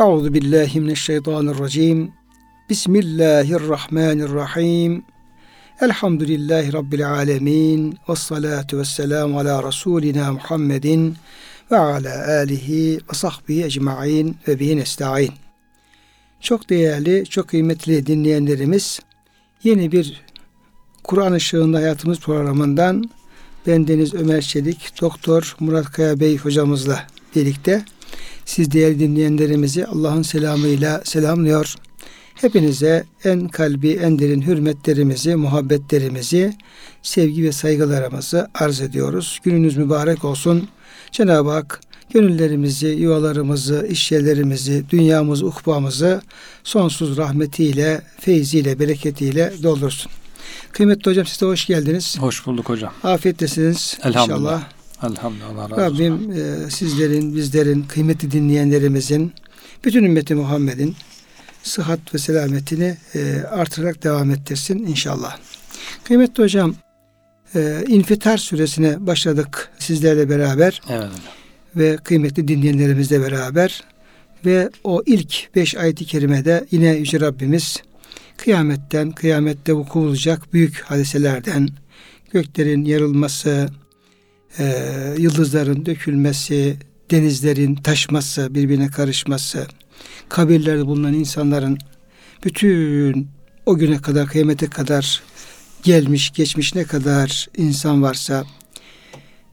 Euzu billahi mineşşeytanirracim. Bismillahirrahmanirrahim. Elhamdülillahi Rabbil alemin. Ve salatu ve selamu ala Resulina Muhammedin ve ala alihi ve sahbihi ecma'in ve bihi nesta'in. Çok değerli, çok kıymetli dinleyenlerimiz, yeni bir Kur'an ışığında hayatımız programından bendeniz Ömer Çelik, Doktor Murat Kaya Bey hocamızla birlikte siz değerli dinleyenlerimizi Allah'ın selamıyla selamlıyor. Hepinize en kalbi, en derin hürmetlerimizi, muhabbetlerimizi, sevgi ve saygılarımızı arz ediyoruz. Gününüz mübarek olsun. Cenab-ı Hak gönüllerimizi, yuvalarımızı, işyerlerimizi, dünyamızı, ukbamızı sonsuz rahmetiyle, feyziyle, bereketiyle doldursun. Kıymetli hocam siz de hoş geldiniz. Hoş bulduk hocam. Afiyettesiniz Elhamdülillah. inşallah. Elhamdülillah. Rabbim e, sizlerin, bizlerin, kıymetli dinleyenlerimizin, bütün ümmeti Muhammed'in sıhhat ve selametini e, artırarak devam ettirsin inşallah. Kıymetli hocam, e, İnfitar suresine başladık sizlerle beraber Evet ve kıymetli dinleyenlerimizle beraber ve o ilk beş ayet-i kerimede yine Yüce Rabbimiz kıyametten, kıyamette vuku bulacak büyük hadiselerden, göklerin yarılması, e, yıldızların dökülmesi, denizlerin taşması, birbirine karışması, kabirlerde bulunan insanların bütün o güne kadar, kıyamete kadar gelmiş, geçmiş ne kadar insan varsa,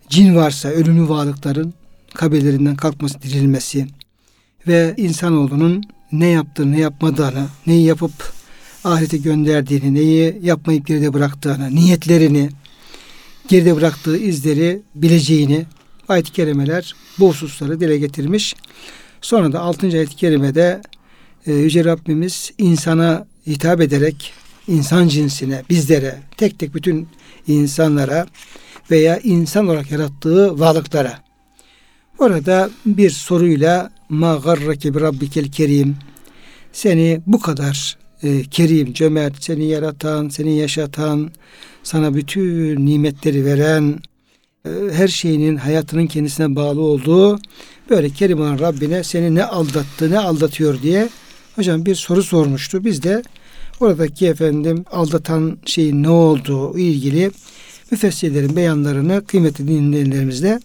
cin varsa, ölümlü varlıkların kabirlerinden kalkması, dirilmesi ve insanoğlunun ne yaptığını, ne yapmadığını, neyi yapıp ahirete gönderdiğini, neyi yapmayıp geride bıraktığını, niyetlerini, geride bıraktığı izleri bileceğini ayet-i kerimeler bu hususları dile getirmiş. Sonra da 6. ayet-i kerimede e, Yüce Rabbimiz insana hitap ederek insan cinsine, bizlere, tek tek bütün insanlara veya insan olarak yarattığı varlıklara orada bir soruyla ma garrake bi rabbikel kerim seni bu kadar e, kerim, cömert, seni yaratan, seni yaşatan, sana bütün nimetleri veren, e, her şeyinin hayatının kendisine bağlı olduğu böyle kerim olan Rabbine seni ne aldattı, ne aldatıyor diye hocam bir soru sormuştu. Biz de oradaki efendim aldatan şeyin ne olduğu ilgili müfessirlerin beyanlarını kıymetli dinleyenlerimizle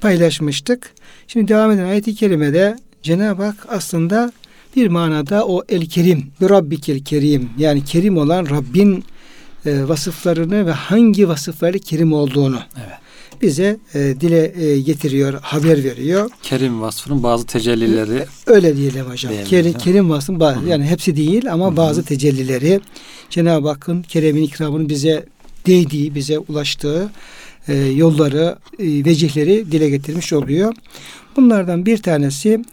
paylaşmıştık. Şimdi devam eden ayet-i kerimede Cenab-ı Hak aslında bir manada o el kerim, bir rabbikel kerim yani kerim olan Rabbin e, vasıflarını ve hangi vasıfları kerim olduğunu Evet. bize e, dile e, getiriyor, haber veriyor. Kerim vasfının bazı tecellileri Öyle diyelim hocam. Kerim, kerim vasfı bazı, yani hepsi değil ama bazı tecellileri Cenab-ı Hakk'ın keremin ikramının bize değdiği, bize ulaştığı e, yolları, e, vecihleri dile getirmiş oluyor. Bunlardan bir tanesi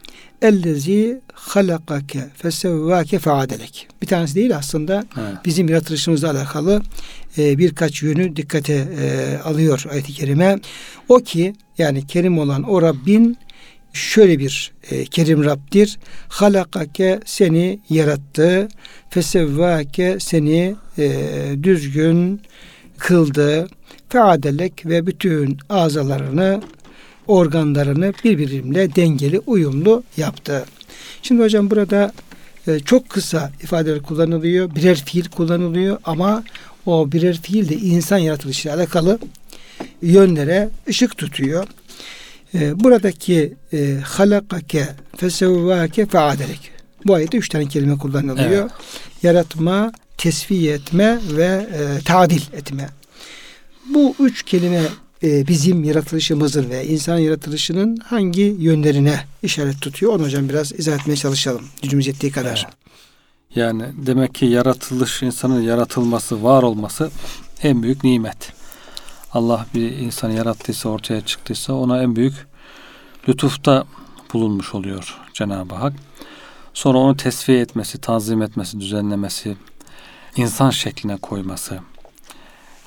ellezi halakake fesevvake feadelek. Bir tanesi değil aslında evet. bizim yaratılışımızla alakalı e, birkaç yönü dikkate e, alıyor ayet-i kerime. O ki yani kerim olan o Rabbin şöyle bir e, kerim Rabbdir. Halakake seni yarattı. Fesevvake seni e, düzgün kıldı. Feadelek ve bütün azalarını organlarını birbiriyle dengeli, uyumlu yaptı. Şimdi hocam burada e, çok kısa ifadeler kullanılıyor. Birer fiil kullanılıyor ama o birer fiil de insan yaratılışıyla alakalı yönlere ışık tutuyor. E, buradaki e, halakake fesevvake feadelek. Bu ayette üç tane kelime kullanılıyor. Evet. Yaratma, tesviye etme ve e, tadil etme. Bu üç kelime e, bizim yaratılışımızın ve insan yaratılışının hangi yönlerine işaret tutuyor? Onu hocam biraz izah etmeye çalışalım. Gücümüz yettiği kadar. Yani demek ki yaratılış, insanın yaratılması, var olması en büyük nimet. Allah bir insanı yarattıysa, ortaya çıktıysa ona en büyük lütufta bulunmuş oluyor Cenab-ı Hak. Sonra onu tesviye etmesi, tanzim etmesi, düzenlemesi, insan şekline koyması,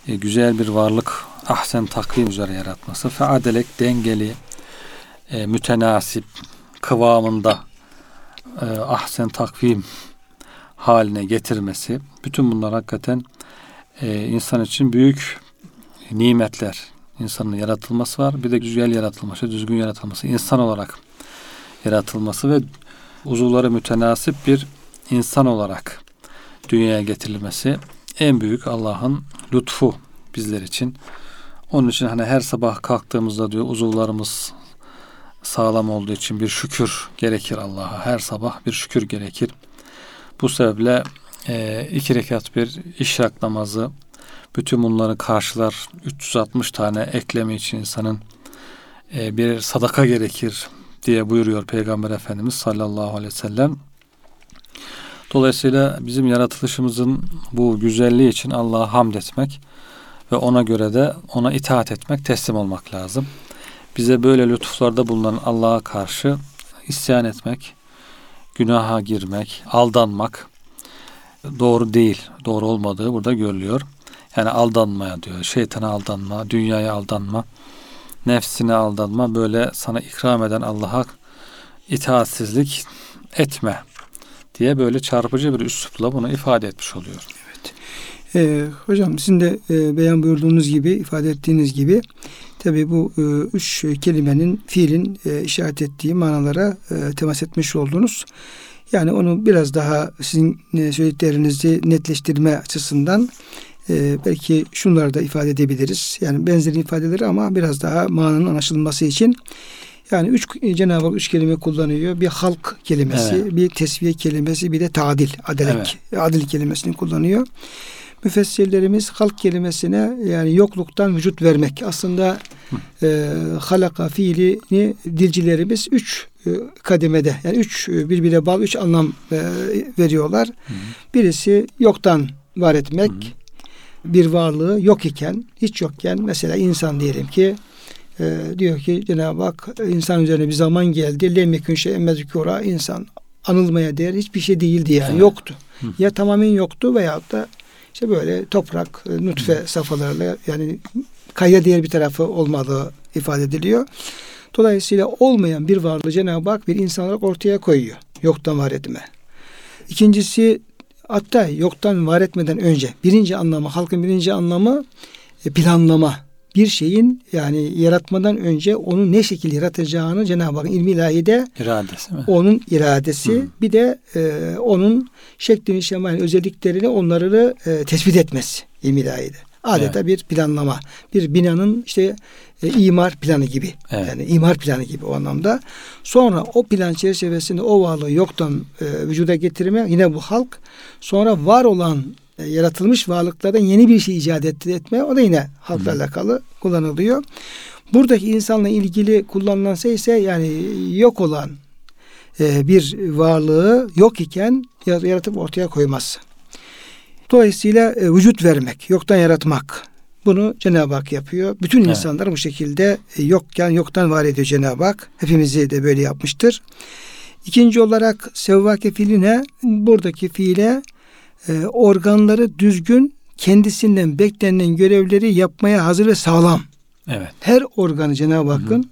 e, güzel bir varlık ahsen takvim üzere yaratması, feadelek dengeli, e, mütenasip, kıvamında e, ahsen takvim haline getirmesi, bütün bunlar hakikaten e, insan için büyük nimetler. İnsanın yaratılması var, bir de güzel yaratılması, düzgün yaratılması, insan olarak yaratılması ve uzuvları mütenasip bir insan olarak dünyaya getirilmesi en büyük Allah'ın lütfu bizler için. Onun için hani her sabah kalktığımızda diyor uzuvlarımız sağlam olduğu için bir şükür gerekir Allah'a. Her sabah bir şükür gerekir. Bu sebeple e, iki rekat bir işrak namazı bütün bunları karşılar 360 tane eklemi için insanın e, bir sadaka gerekir diye buyuruyor Peygamber Efendimiz sallallahu aleyhi ve sellem. Dolayısıyla bizim yaratılışımızın bu güzelliği için Allah'a hamd etmek ve ona göre de ona itaat etmek, teslim olmak lazım. Bize böyle lütuflarda bulunan Allah'a karşı isyan etmek, günaha girmek, aldanmak doğru değil, doğru olmadığı burada görülüyor. Yani aldanmaya diyor, şeytana aldanma, dünyaya aldanma, nefsine aldanma, böyle sana ikram eden Allah'a itaatsizlik etme diye böyle çarpıcı bir üslupla bunu ifade etmiş oluyor. Ee, hocam sizin de e, beyan buyurduğunuz gibi, ifade ettiğiniz gibi tabi bu e, üç kelimenin, fiilin e, işaret ettiği manalara e, temas etmiş oldunuz. Yani onu biraz daha sizin e, söylediklerinizi netleştirme açısından e, belki şunları da ifade edebiliriz. Yani benzeri ifadeleri ama biraz daha mananın anlaşılması için yani üç Cenab-ı Hak üç kelime kullanıyor. Bir halk kelimesi, evet. bir tesviye kelimesi, bir de tadil, adalet, evet. adil kelimesini kullanıyor. Müfessirlerimiz halk kelimesine yani yokluktan vücut vermek. Aslında e, halaka fiilini dilcilerimiz üç e, kademede yani üç e, birbirine bağlı üç anlam e, veriyorlar. Hı. Birisi yoktan var etmek. Hı. Bir varlığı yok iken, hiç yokken mesela insan diyelim ki e, diyor ki Cenab-ı Hak insan üzerine bir zaman geldi. Lemmekün şey emmezkura insan anılmaya değer hiçbir şey değildi yani evet. yoktu. Hı. Ya tamamen yoktu veyahut da işte böyle toprak, e, nutfe Hı. safhalarıyla yani kayda diğer bir tarafı olmadığı ifade ediliyor. Dolayısıyla olmayan bir varlığı Cenab-ı Hak bir insan olarak ortaya koyuyor. Yoktan var etme. İkincisi hatta yoktan var etmeden önce birinci anlamı, halkın birinci anlamı e, planlama bir şeyin yani yaratmadan önce onu ne şekilde yaratacağını Cenab-ı Hakk'ın ilmi ilahide iradesi mi? Onun iradesi Hı. bir de e, onun şeklini şemalini özelliklerini onları e, tespit etmesi ilmi ilahide. Adeta evet. bir planlama. Bir binanın işte e, imar planı gibi. Evet. Yani imar planı gibi o anlamda. Sonra o plan çerçevesinde o varlığı yoktan e, vücuda getirme yine bu halk sonra var olan e, yaratılmış varlıklardan yeni bir şey icat etme o da yine halkla Hı. alakalı kullanılıyor. Buradaki insanla ilgili kullanılan şey ise yani yok olan e, bir varlığı yok iken yaratıp ortaya koyması. Dolayısıyla e, vücut vermek, yoktan yaratmak. Bunu Cenab-ı Hak yapıyor. Bütün evet. insanlar bu şekilde e, yokken yoktan var ediyor Cenab-ı Hak. Hepimizi de böyle yapmıştır. İkinci olarak sevvake fiiline buradaki fiile e, organları düzgün kendisinden beklenen görevleri yapmaya hazır ve sağlam. Evet. Her organı Cenab-ı Hakk'ın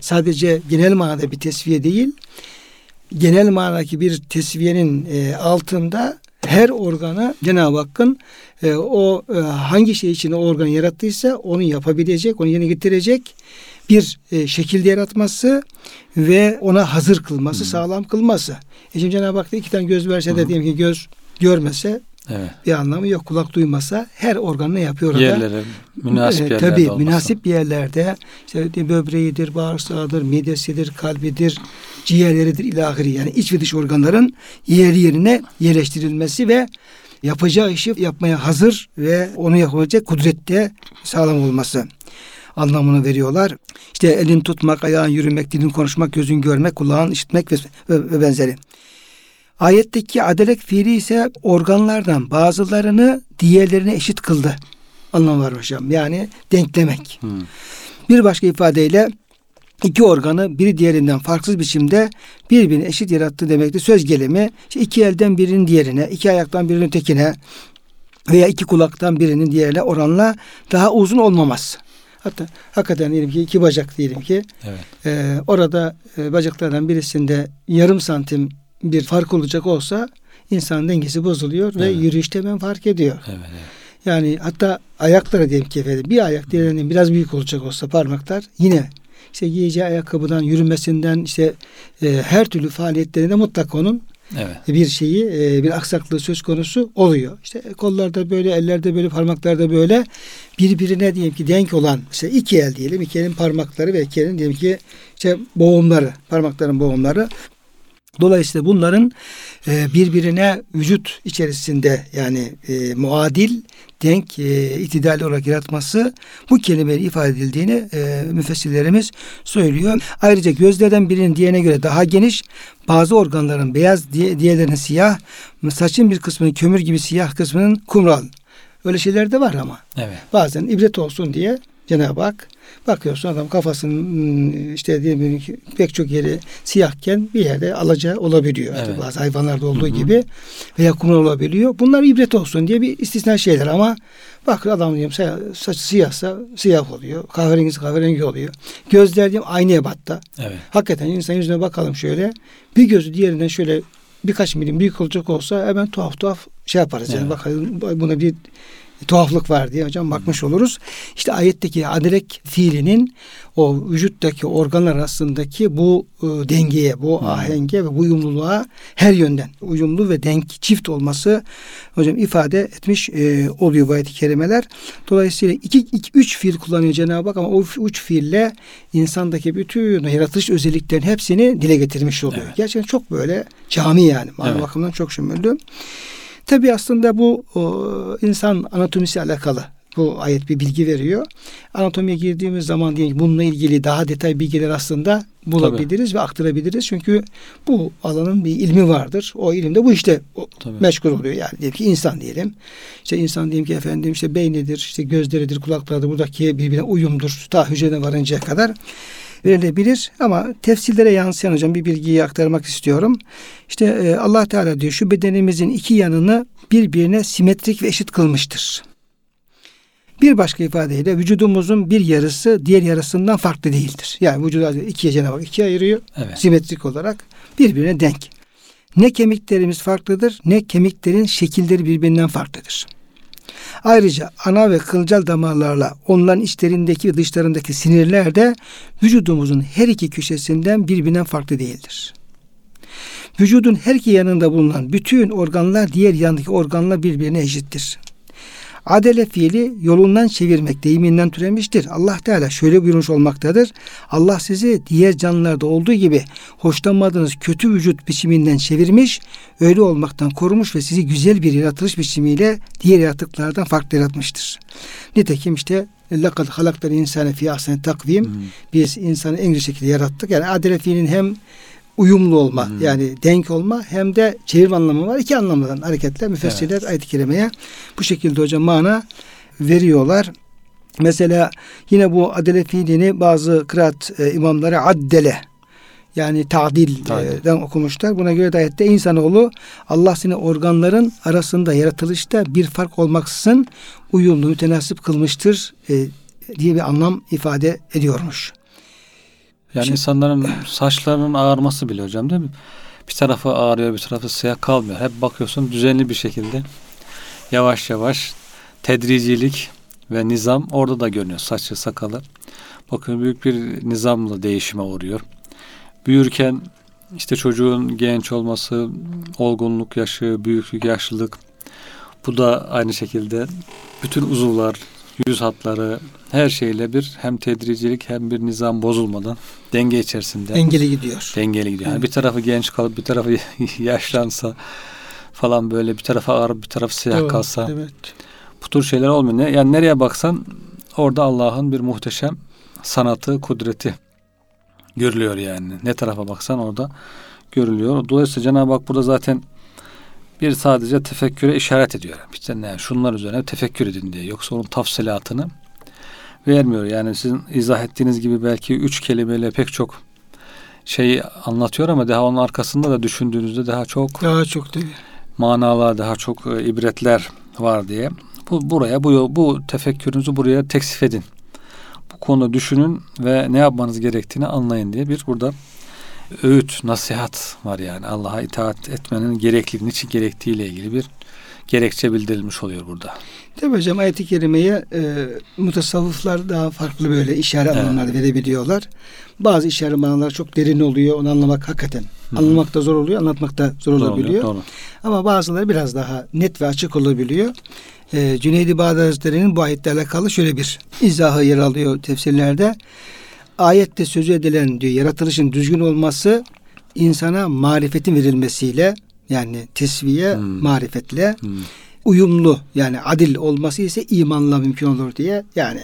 sadece genel manada bir tesviye değil, genel manadaki bir tesviyenin e, altında her organa Cenab-ı Hakk'ın e, o e, hangi şey için o organı yarattıysa onu yapabilecek, onu yerine getirecek bir e, şekilde yaratması ve ona hazır kılması, Hı. sağlam kılması. E şimdi Cenab-ı Hak da iki tane göz verse de diyelim ki göz görmese evet. bir anlamı yok. Kulak duymasa her organını yapıyor orada. Yerlere, münasip yerlerde Tabii olması. münasip yerlerde işte böbreğidir, bağırsağıdır, midesidir, kalbidir, ciğerleridir ilahiri yani iç ve dış organların yer yerine yerleştirilmesi ve yapacağı işi yapmaya hazır ve onu yapabilecek kudrette sağlam olması anlamını veriyorlar. İşte elin tutmak, ayağın yürümek, dilin konuşmak, gözün görmek, kulağın işitmek ve, ve, ve benzeri. Ayetteki adalet fiili ise organlardan bazılarını diğerlerine eşit kıldı. Anlam var hocam. Yani denklemek. Hmm. Bir başka ifadeyle iki organı biri diğerinden farksız biçimde birbirine eşit yarattı demektir. Söz gelimi işte iki elden birinin diğerine, iki ayaktan birinin tekine veya iki kulaktan birinin diğerine oranla daha uzun olmaması. Hatta hakikaten diyelim ki iki bacak diyelim ki evet. e, orada e, bacaklardan birisinde yarım santim bir fark olacak olsa insan dengesi bozuluyor evet. ve yürüyüşte hemen fark ediyor. Evet, evet. Yani hatta ayaklara diyelim ki efendim bir ayak diğerinden biraz büyük olacak olsa parmaklar yine işte giyeceği ayakkabıdan, yürümesinden işte e, her türlü faaliyetlerinde mutlaka onun Evet. bir şeyi e, bir aksaklığı söz konusu oluyor. İşte kollarda böyle, ellerde böyle, parmaklarda böyle birbirine diyelim ki denk olan işte iki el diyelim, iki elin parmakları ve iki elin diyelim ki işte boğumları, parmakların boğumları Dolayısıyla bunların e, birbirine vücut içerisinde yani e, muadil, denk, e, itidal olarak yaratması bu kelimeyle ifade edildiğini müfessirlerimiz söylüyor. Ayrıca gözlerden birinin diğerine göre daha geniş, bazı organların beyaz, diğerlerinin siyah, saçın bir kısmının kömür gibi siyah kısmının kumral. Öyle şeyler de var ama. Evet. Bazen ibret olsun diye Cenab-ı Hak bakıyorsun adam kafasının hmm, işte diyelim ki pek çok yeri siyahken bir yerde alaca olabiliyor. Evet. Bazı hayvanlarda olduğu Hı-hı. gibi veya kumar olabiliyor. Bunlar ibret olsun diye bir istisna şeyler ama bak adam diyorum saçı siyahsa siyah oluyor. Kahverengi kahverengi oluyor. Gözler diyorum aynaya battı. Evet. Hakikaten insan yüzüne bakalım şöyle. Bir gözü diğerinden şöyle birkaç milim büyük olacak olsa hemen tuhaf tuhaf şey yaparız. Yani evet. bakalım buna bir tuhaflık var diye hocam bakmış oluruz. İşte ayetteki adrek fiilinin o vücuttaki organlar arasındaki bu e, dengeye, bu ahenge ve bu uyumluluğa her yönden uyumlu ve denk çift olması hocam ifade etmiş e, oluyor bu ayet-i kerimeler. Dolayısıyla iki, iki üç fiil kullanıyor Cenab-ı Hak ama o üç fiille insandaki bütün yaratılış özelliklerin hepsini dile getirmiş oluyor. Evet. Gerçekten çok böyle cami yani. Evet. bakımından çok şümüllü. Tabi aslında bu o, insan anatomisi alakalı bu ayet bir bilgi veriyor. Anatomiye girdiğimiz zaman diye bununla ilgili daha detay bilgiler aslında bulabiliriz Tabii. ve aktarabiliriz. Çünkü bu alanın bir ilmi vardır. O ilimde bu işte Tabii. meşgul oluyor. Yani diyelim ki insan diyelim. İşte insan diyelim ki efendim işte beynidir, işte gözleridir, kulaklarıdır. Buradaki birbirine uyumdur. Ta hücrene varıncaya kadar verilebilir ama tefsirlere yansıyan hocam bir bilgiyi aktarmak istiyorum. İşte e, Allah Teala diyor şu bedenimizin iki yanını birbirine simetrik ve eşit kılmıştır. Bir başka ifadeyle vücudumuzun bir yarısı diğer yarısından farklı değildir. Yani vücudu ikiye Cenab-ı Hak ikiye ayırıyor. Evet. Simetrik olarak birbirine denk. Ne kemiklerimiz farklıdır ne kemiklerin şekilleri birbirinden farklıdır. Ayrıca ana ve kılcal damarlarla onların içlerindeki ve dışlarındaki sinirler de vücudumuzun her iki köşesinden birbirinden farklı değildir. Vücudun her iki yanında bulunan bütün organlar diğer yandaki organla birbirine eşittir. Adele fiili yolundan çevirmek deyiminden türemiştir. Allah Teala şöyle buyurmuş olmaktadır. Allah sizi diğer canlılarda olduğu gibi hoşlanmadığınız kötü vücut biçiminden çevirmiş, öyle olmaktan korumuş ve sizi güzel bir yaratılış biçimiyle diğer yaratıklardan farklı yaratmıştır. Nitekim işte lakad halaktal insane fi ahseni takvim. Biz insanı en güzel şekilde yarattık. Yani adele fiilinin hem uyumlu olma hmm. yani denk olma hem de çevirme anlamı var. İki anlamdan hareketle müfessirler evet. ayet-i kerimeye bu şekilde hocam mana veriyorlar. Mesela yine bu adele fiilini bazı kıraat e, imamları addele yani tadilden okumuşlar. Buna göre de ayette insanoğlu Allah seni organların arasında yaratılışta bir fark olmaksızın uyumlu mütenasip kılmıştır e, diye bir anlam ifade ediyormuş. Yani Şimdi, insanların saçlarının ağarması bile hocam değil mi? Bir tarafı ağrıyor, bir tarafı siyah kalmıyor. Hep bakıyorsun düzenli bir şekilde yavaş yavaş tedricilik ve nizam orada da görünüyor. Saçı, sakalı. Bakın büyük bir nizamla değişime uğruyor. Büyürken işte çocuğun genç olması, olgunluk yaşı, büyüklük, yaşlılık bu da aynı şekilde bütün uzuvlar, yüz hatları her şeyle bir hem tedricilik hem bir nizam bozulmadan denge içerisinde dengeli gidiyor. Dengeli gidiyor. Evet. Yani bir tarafı genç kalıp bir tarafı yaşlansa falan böyle bir tarafa ağır bir tarafı siyah evet, kalsa. Evet. Bu tür şeyler olmuyor. Yani nereye baksan orada Allah'ın bir muhteşem sanatı, kudreti görülüyor yani. Ne tarafa baksan orada görülüyor. Dolayısıyla Cenab-ı Hak burada zaten bir sadece tefekküre işaret ediyor. İşte ne, şunlar üzerine tefekkür edin diye. Yoksa onun tafsilatını vermiyor. Yani sizin izah ettiğiniz gibi belki üç kelimeyle pek çok şey anlatıyor ama daha onun arkasında da düşündüğünüzde daha çok daha çok değil. manalar, daha çok e, ibretler var diye. Bu buraya bu bu tefekkürünüzü buraya teksif edin. Bu konuda düşünün ve ne yapmanız gerektiğini anlayın diye bir burada öğüt, nasihat var yani. Allah'a itaat etmenin gerekliliği, için gerektiğiyle ilgili bir gerekçe bildirilmiş oluyor burada. Tabi hocam ayet-i kerimeye e, mutasavvıflar daha farklı böyle işaret Evet. anlamlar verebiliyorlar. Bazı işaret manalar çok derin oluyor. Onu anlamak hakikaten. Hı. Anlamak da zor oluyor, anlatmak da zor Doğru, olabiliyor. Doğru. Ama bazıları biraz daha net ve açık olabiliyor. Ee, Cüneydi Bağdadi Hazretleri'nin bu ayetle alakalı şöyle bir izahı yer alıyor tefsirlerde. Ayette sözü edilen diyor yaratılışın düzgün olması insana marifetin verilmesiyle yani tesviye Hmm. marifetle Hmm. uyumlu yani adil olması ise imanla mümkün olur diye yani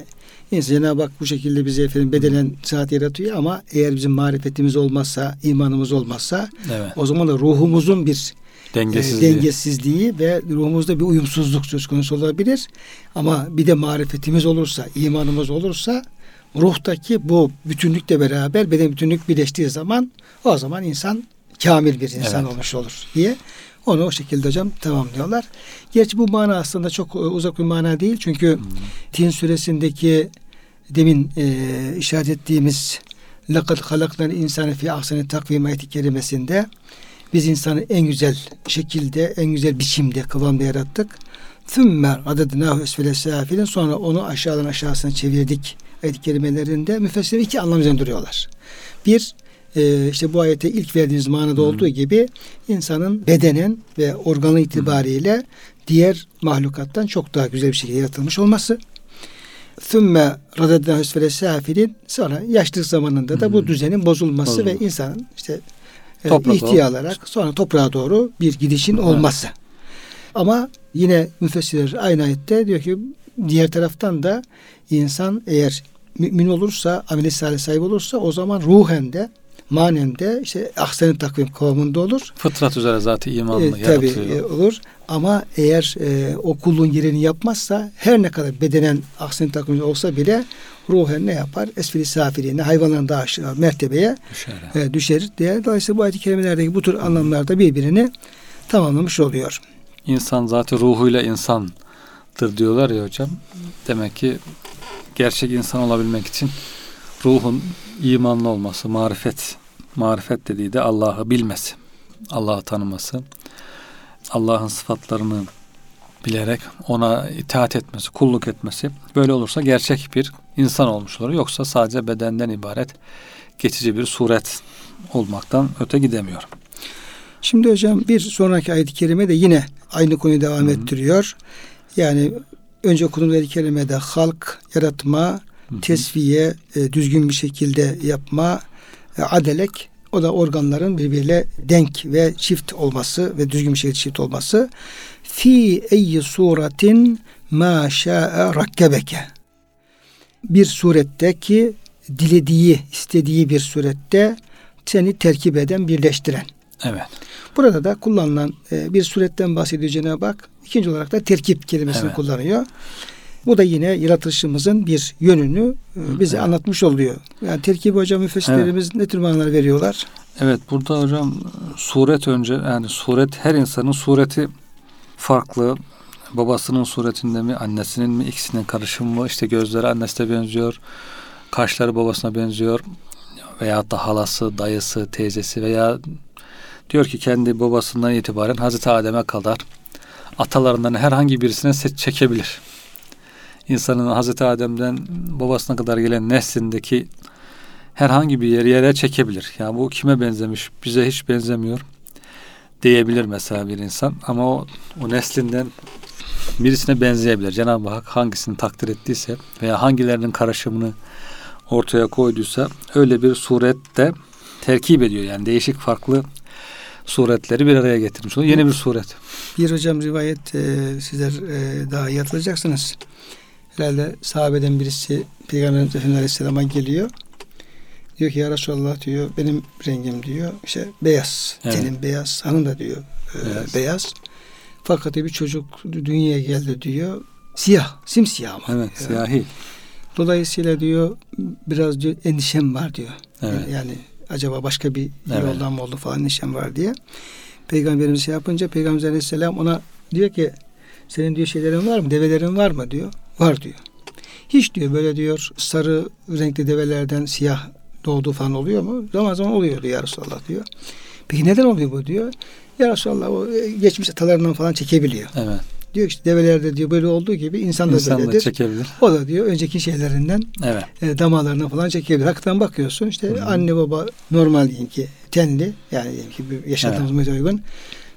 insan Cenab-ı Hak bu şekilde bize efendim bedenen saat yaratıyor ama eğer bizim marifetimiz olmazsa imanımız olmazsa Evet. o zaman da ruhumuzun bir Dengesizliği. e, dengesizliği ve ruhumuzda bir uyumsuzluk söz konusu olabilir. Ama bir de marifetimiz olursa, imanımız olursa ruhtaki bu bütünlükle beraber beden bütünlük birleştiği zaman o zaman insan kamil bir insan Evet. olmuş olur diye onu o şekilde hocam tamamlıyorlar. Gerçi bu mana aslında çok e, uzak bir mana değil. Çünkü Hmm. Tin suresindeki demin e, işaret ettiğimiz لَقَدْ خَلَقْنَا الْاِنْسَانَ فِي اَحْسَنِ takvim ayeti kerimesinde biz insanı en güzel şekilde, en güzel biçimde, kıvamda yarattık. ثُمَّ عَدَدْنَاهُ esfele safilin sonra onu aşağıdan aşağısına çevirdik. Ayet-i kerimelerinde müfessirler iki anlam üzerinde duruyorlar. Bir, e, işte bu ayete ilk verdiğiniz manada olduğu gibi insanın bedenen ve organı itibariyle diğer mahlukattan çok daha güzel bir şekilde yaratılmış olması. Thümme radedna hüsfele safilin sonra yaşlılık zamanında da bu düzenin bozulması Bozulma. ve insanın işte e, Toprağa ihtiyar alarak sonra toprağa doğru bir gidişin olması. Ama yine müfessirler aynı ayette diyor ki diğer taraftan da insan eğer mümin olursa, ameli salih sahibi olursa o zaman ruhen de manen de işte ahsen takvim kıvamında olur. Fıtrat üzere zaten imanla E, tabii e, olur. Ama eğer e, o kulluğun yerini yapmazsa her ne kadar bedenen ahsen takvim olsa bile ruhen ne yapar? Esfili safiliğine hayvanların daha aşağı mertebeye Düşer. e, düşer diye. Dolayısıyla bu ayet-i kerimelerdeki bu tür anlamlarda birbirini tamamlamış oluyor. İnsan zaten ruhuyla insandır diyorlar ya hocam. Demek ki gerçek insan olabilmek için ruhun imanlı olması, marifet, marifet dediği de Allah'ı bilmesi, Allah'ı tanıması, Allah'ın sıfatlarını bilerek ona itaat etmesi, kulluk etmesi. Böyle olursa gerçek bir insan olmuş olur. Yoksa sadece bedenden ibaret geçici bir suret olmaktan öte gidemiyor. Şimdi hocam bir sonraki ayet-i kerime de yine aynı konuyu devam Hı hı. ettiriyor. Yani önce okuduğumuz ayet-i kerimede halk, yaratma, Hı hı. tesviye, e, düzgün bir şekilde yapma, adelek o da organların birbiriyle denk ve çift olması ve düzgün bir şekilde çift olması. Fi eyyi suratin ma şa'e rakkebeke. Bir suretteki dilediği, istediği bir surette seni terkip eden, birleştiren. Evet. Burada da kullanılan e, bir suretten bahsediyor Cenab-ı Hak. İkinci olarak da terkip kelimesini Evet. kullanıyor. Bu da yine yaratılışımızın bir yönünü e, bize Evet. anlatmış oluyor. Yani terkip hocam müfessirlerimiz ne tür manalar veriyorlar? Evet burada hocam suret önce yani suret her insanın sureti farklı. Babasının suretinde mi, annesinin mi, ikisinin karışımı mı? İşte gözleri annesine benziyor, kaşları babasına benziyor veya da halası, dayısı, teyzesi veya diyor ki kendi babasından itibaren Hazreti Adem'e kadar atalarından herhangi birisine set çekebilir. İnsanın Hazreti Adem'den babasına kadar gelen neslindeki herhangi bir yere yere çekebilir. Yani bu kime benzemiş, bize hiç benzemiyor diyebilir mesela bir insan. Ama o, o neslinden birisine benzeyebilir. Cenab-ı Hak hangisini takdir ettiyse veya hangilerinin karışımını ortaya koyduysa öyle bir surette terkip ediyor. Yani değişik farklı suretleri bir araya getirmiş oluyor. Yeni bir suret. Bir hocam rivayet e, sizler e, daha iyi hatırlayacaksınız. Herhalde sahabeden birisi Peygamber Efendimiz Aleyhisselam'a geliyor. Diyor ki ya Resulallah diyor benim rengim diyor işte beyaz. Evet. Tenim beyaz. Hanım da diyor e, Beyaz. Fakat bir çocuk dünyaya geldi diyor. Siyah. Simsiyah ama. Evet, Ya. siyahi. Dolayısıyla diyor biraz diyor endişem var diyor. Evet. Yani acaba başka bir Evet. yoldan mı oldu falan endişem var diye. Peygamberimiz şey yapınca Peygamber Aleyhisselam ona diyor ki senin diyor şeylerin var mı? Develerin var mı diyor. Var diyor. Hiç diyor böyle diyor sarı renkli develerden siyah doğduğu falan oluyor mu? Zaman zaman oluyor diyor ya Resulallah diyor. Peki neden oluyor bu diyor. Ya Resulallah o e, geçmiş atalarından falan çekebiliyor. Evet. diyor işte develerde diyor böyle olduğu gibi insan da İnsan da böyledir. çekebilir. o da diyor önceki şeylerinden Evet. e, damalarına falan çekebilir. Hakikaten bakıyorsun işte Hı hı. anne baba normal diyelim ki tenli yani diyelim ki yaşadığımız evet. uygun.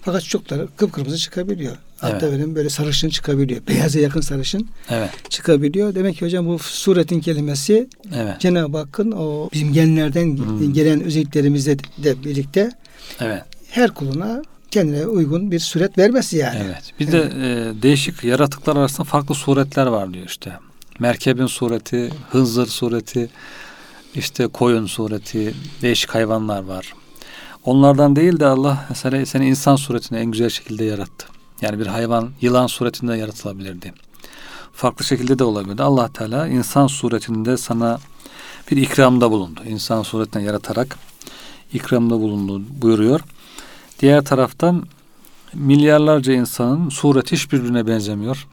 Fakat çocukları kıpkırmızı çıkabiliyor. Hatta Evet. benim böyle sarışın çıkabiliyor. Beyaza yakın sarışın Evet. çıkabiliyor. Demek ki hocam bu suretin kelimesi Evet. Cenab-ı Hakk'ın o bizim genlerden Hı. gelen özelliklerimizle de birlikte Evet. her kuluna kendine uygun bir suret vermesi yani. Evet. Bir de e, değişik yaratıklar arasında farklı suretler var diyor işte. Merkebin sureti, hınzır sureti, işte koyun sureti, değişik hayvanlar var. Onlardan değil de Allah mesela seni insan suretine en güzel şekilde yarattı. Yani bir hayvan yılan suretinde yaratılabilirdi. Farklı şekilde de olabilirdi. Allah Teala insan suretinde sana bir ikramda bulundu. İnsan suretine yaratarak ikramda bulundu buyuruyor. Diğer taraftan milyarlarca insanın sureti hiçbirbirine benzemiyor.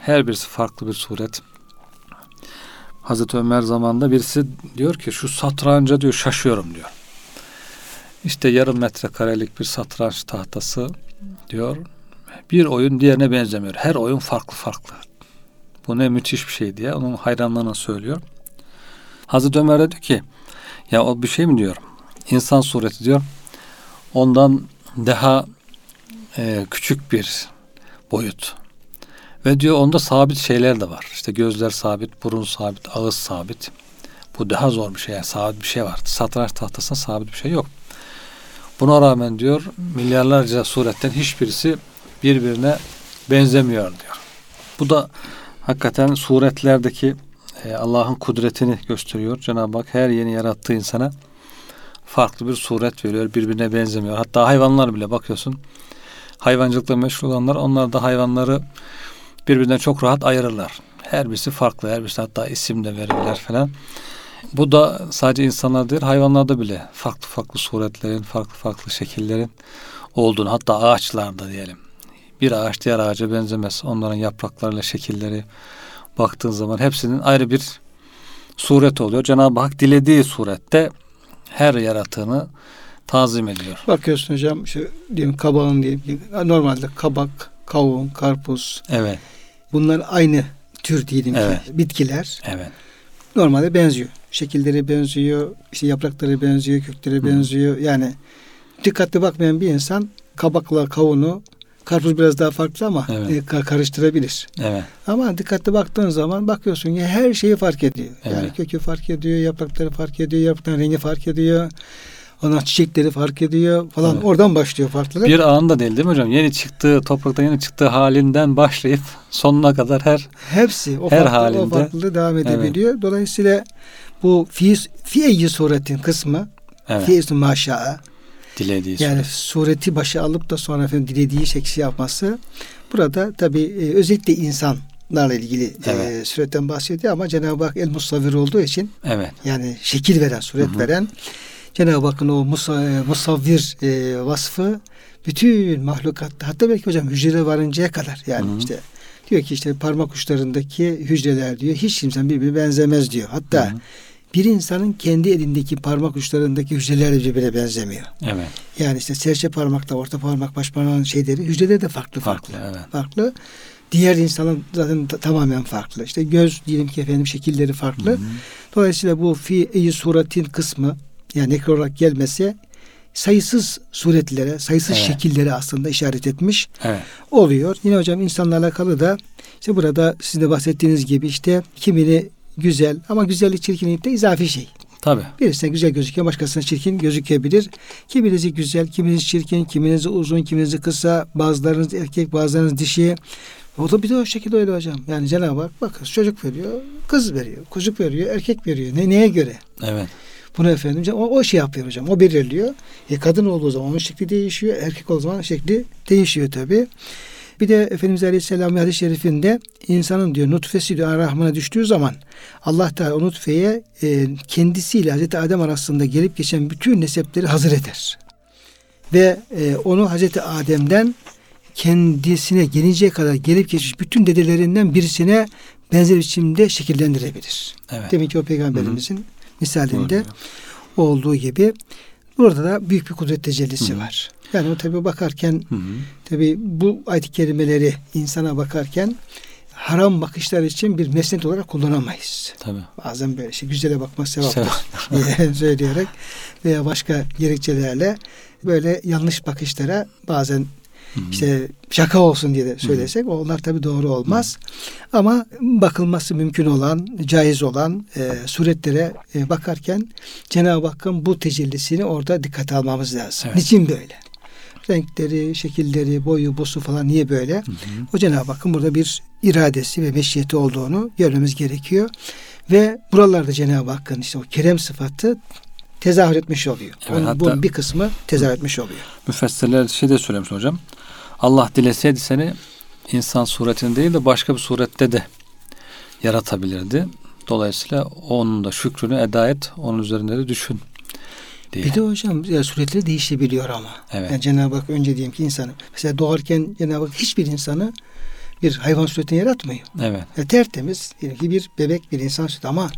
Her birisi farklı bir suret. Hazreti Ömer zamanında birisi diyor ki şu satranca diyor şaşıyorum diyor. İşte yarım metre karelik bir satranç tahtası diyor. Bir oyun diğerine benzemiyor. Her oyun farklı farklı. Bu ne müthiş bir şey diye onun hayranlığını söylüyor. Hazreti Ömer de diyor ki ya o bir şey mi diyor. İnsan sureti diyor. Ondan daha e, küçük bir boyut. Ve diyor onda sabit şeyler de var. İşte gözler sabit, burun sabit, ağız sabit. Bu daha zor bir şey. Yani sabit bir şey var. Satranç tahtasında sabit bir şey yok. Buna rağmen diyor milyarlarca suretten hiçbirisi birbirine benzemiyor diyor. Bu da hakikaten suretlerdeki e, Allah'ın kudretini gösteriyor. Cenab-ı Hak her yeni yarattığı insana farklı bir suret veriyor. Birbirine benzemiyor. Hatta hayvanlar bile bakıyorsun. Hayvancılıkla meşgul olanlar onlar da hayvanları birbirinden çok rahat ayırırlar. Her birisi farklı. Her birisi hatta isim de verirler falan. Bu da sadece insanlar değil hayvanlarda bile farklı farklı suretlerin, farklı farklı şekillerin olduğunu hatta ağaçlarda diyelim. Bir ağaç diğer ağaca benzemez. Onların yapraklarıyla şekilleri baktığın zaman hepsinin ayrı bir suret oluyor. Cenab-ı Hak dilediği surette her yaratığını tazim ediyor. Bakıyorsun hocam şu diyelim kabağın diyelim normalde kabak, kavun, karpuz Evet, bunlar aynı tür diyelim Evet. ki bitkiler evet, normalde benziyor. Şekilleri benziyor, işte yaprakları benziyor, kökleri Hı. benziyor. Yani dikkatli bakmayan bir insan kabakla kavunu karpuz biraz daha farklı ama Evet. e, ka- karıştırabilir. evet, Ama dikkatli baktığın zaman bakıyorsun ki her şeyi fark ediyor. Yani Evet. kökü fark ediyor, yaprakları fark ediyor, yaprakların rengi fark ediyor. Ondan çiçekleri fark ediyor falan. Evet. Oradan başlıyor farklılık. Bir anda değil değil mi hocam? Yeni çıktığı, topraktan yeni çıktığı halinden başlayıp sonuna kadar her Hepsi o, Her farklı, o halinde. farklılığı devam edebiliyor. Dolayısıyla bu fi, fi'yi suretin kısmı evet, fi'yi maşa'a dilediği yani suret. sureti başa alıp da sonra efendim dilediği şekli yapması burada tabi e, özellikle insanlarla ilgili Evet. e, suretten bahsediyor ama Cenab-ı Hak el musavvir olduğu için Evet, yani şekil veren, suret Hı hı. veren Cenab-ı Hakk'ın o musa, e, musavvir e, vasfı bütün mahlukatta hatta belki hocam hücrelere varıncaya kadar yani Hı hı. işte diyor ki işte parmak uçlarındaki hücreler diyor hiç kimsenin birbirine benzemez diyor. Hatta Hı hı. Bir insanın kendi elindeki parmak uçlarındaki hücreler birbirine benzemiyor. evet, Yani işte serçe parmakla orta parmak baş parmağın şeyleri hücreleri de farklı farklı. farklı, evet, Farklı. Diğer insanın zaten ta- tamamen farklı. İşte göz diyelim ki efendim şekilleri farklı. Hı hı. Dolayısıyla bu fi suratin kısmı yani ekran olarak gelmesi sayısız suretlere, sayısız Evet. şekillere aslında işaret etmiş evet, oluyor. Yine hocam insanla alakalı da işte burada sizin de bahsettiğiniz gibi işte kimini güzel ama güzellik çirkinlik de izafi şey. tabii, Birisine güzel gözüken başkasına çirkin gözükebilir. Kiminizi güzel, kiminiz çirkin, kiminiz uzun, kiminiz kısa, bazılarınız erkek, bazılarınız dişi. O da bir de o şekilde öyle hocam. Yani Cenab-ı Hak bakın çocuk veriyor, kız veriyor, çocuk veriyor, erkek veriyor. Ne, neye göre? evet, Bunu efendim o, o şey yapıyor hocam. O belirliyor. E, kadın olduğu zaman onun şekli değişiyor. Erkek olduğu zaman şekli değişiyor tabi. Bir de Efendimiz Aleyhisselam hadis-i şerifinde insanın diyor nutfesi diyor rahmana düştüğü zaman Allah Teala o nutfeye e, kendisiyle Hazreti Adem arasında gelip geçen bütün nesepleri hazır eder. Ve e, onu Hazreti Adem'den kendisine gelinceye kadar gelip geçmiş bütün dedelerinden birisine benzer biçimde şekillendirebilir. evet. Demek ki o peygamberimizin misalinde Doğru. olduğu gibi burada da büyük bir kudret tecellisi Hı hı. var. Yani o tabi bakarken Hı hı. tabi bu ayet-i kerimeleri insana bakarken haram bakışlar için bir mesnet olarak kullanamayız. Tabii. Bazen böyle şey güzele bakmak sevaptır Sevap. diye söyleyerek veya başka gerekçelerle böyle yanlış bakışlara bazen Hı hı. işte şaka olsun diye de söylesek onlar tabi doğru olmaz. Ama bakılması mümkün olan, caiz olan e, suretlere e, bakarken Cenab-ı Hakk'ın bu tecellisini orada dikkate almamız lazım. Evet. Niçin böyle? Renkleri, şekilleri, boyu, bosu falan niye böyle? Hı hı. O Cenab-ı Hakk'ın burada bir iradesi ve meşiyeti olduğunu görmemiz gerekiyor. Ve buralarda Cenab-ı Hakk'ın işte o kerem sıfatı tezahür etmiş oluyor. Evet, Onun, hatta- bunun bir kısmı tezahür etmiş oluyor. Müfessirler şey de söylemiş hocam. Allah dileseydi seni insan suretinde değil de başka bir surette de yaratabilirdi. Dolayısıyla onun da şükrünü eda et, onun üzerinde de düşün diye. Bir de hocam ya, suretleri değişebiliyor ama. Evet. Yani Cenab-ı Hak önce diyelim ki insanı mesela doğarken Cenab-ı Hak hiçbir insanı bir hayvan suretine yaratmıyor. Evet. Ya tertemiz diyelim ki bir bebek bir insan sureti ama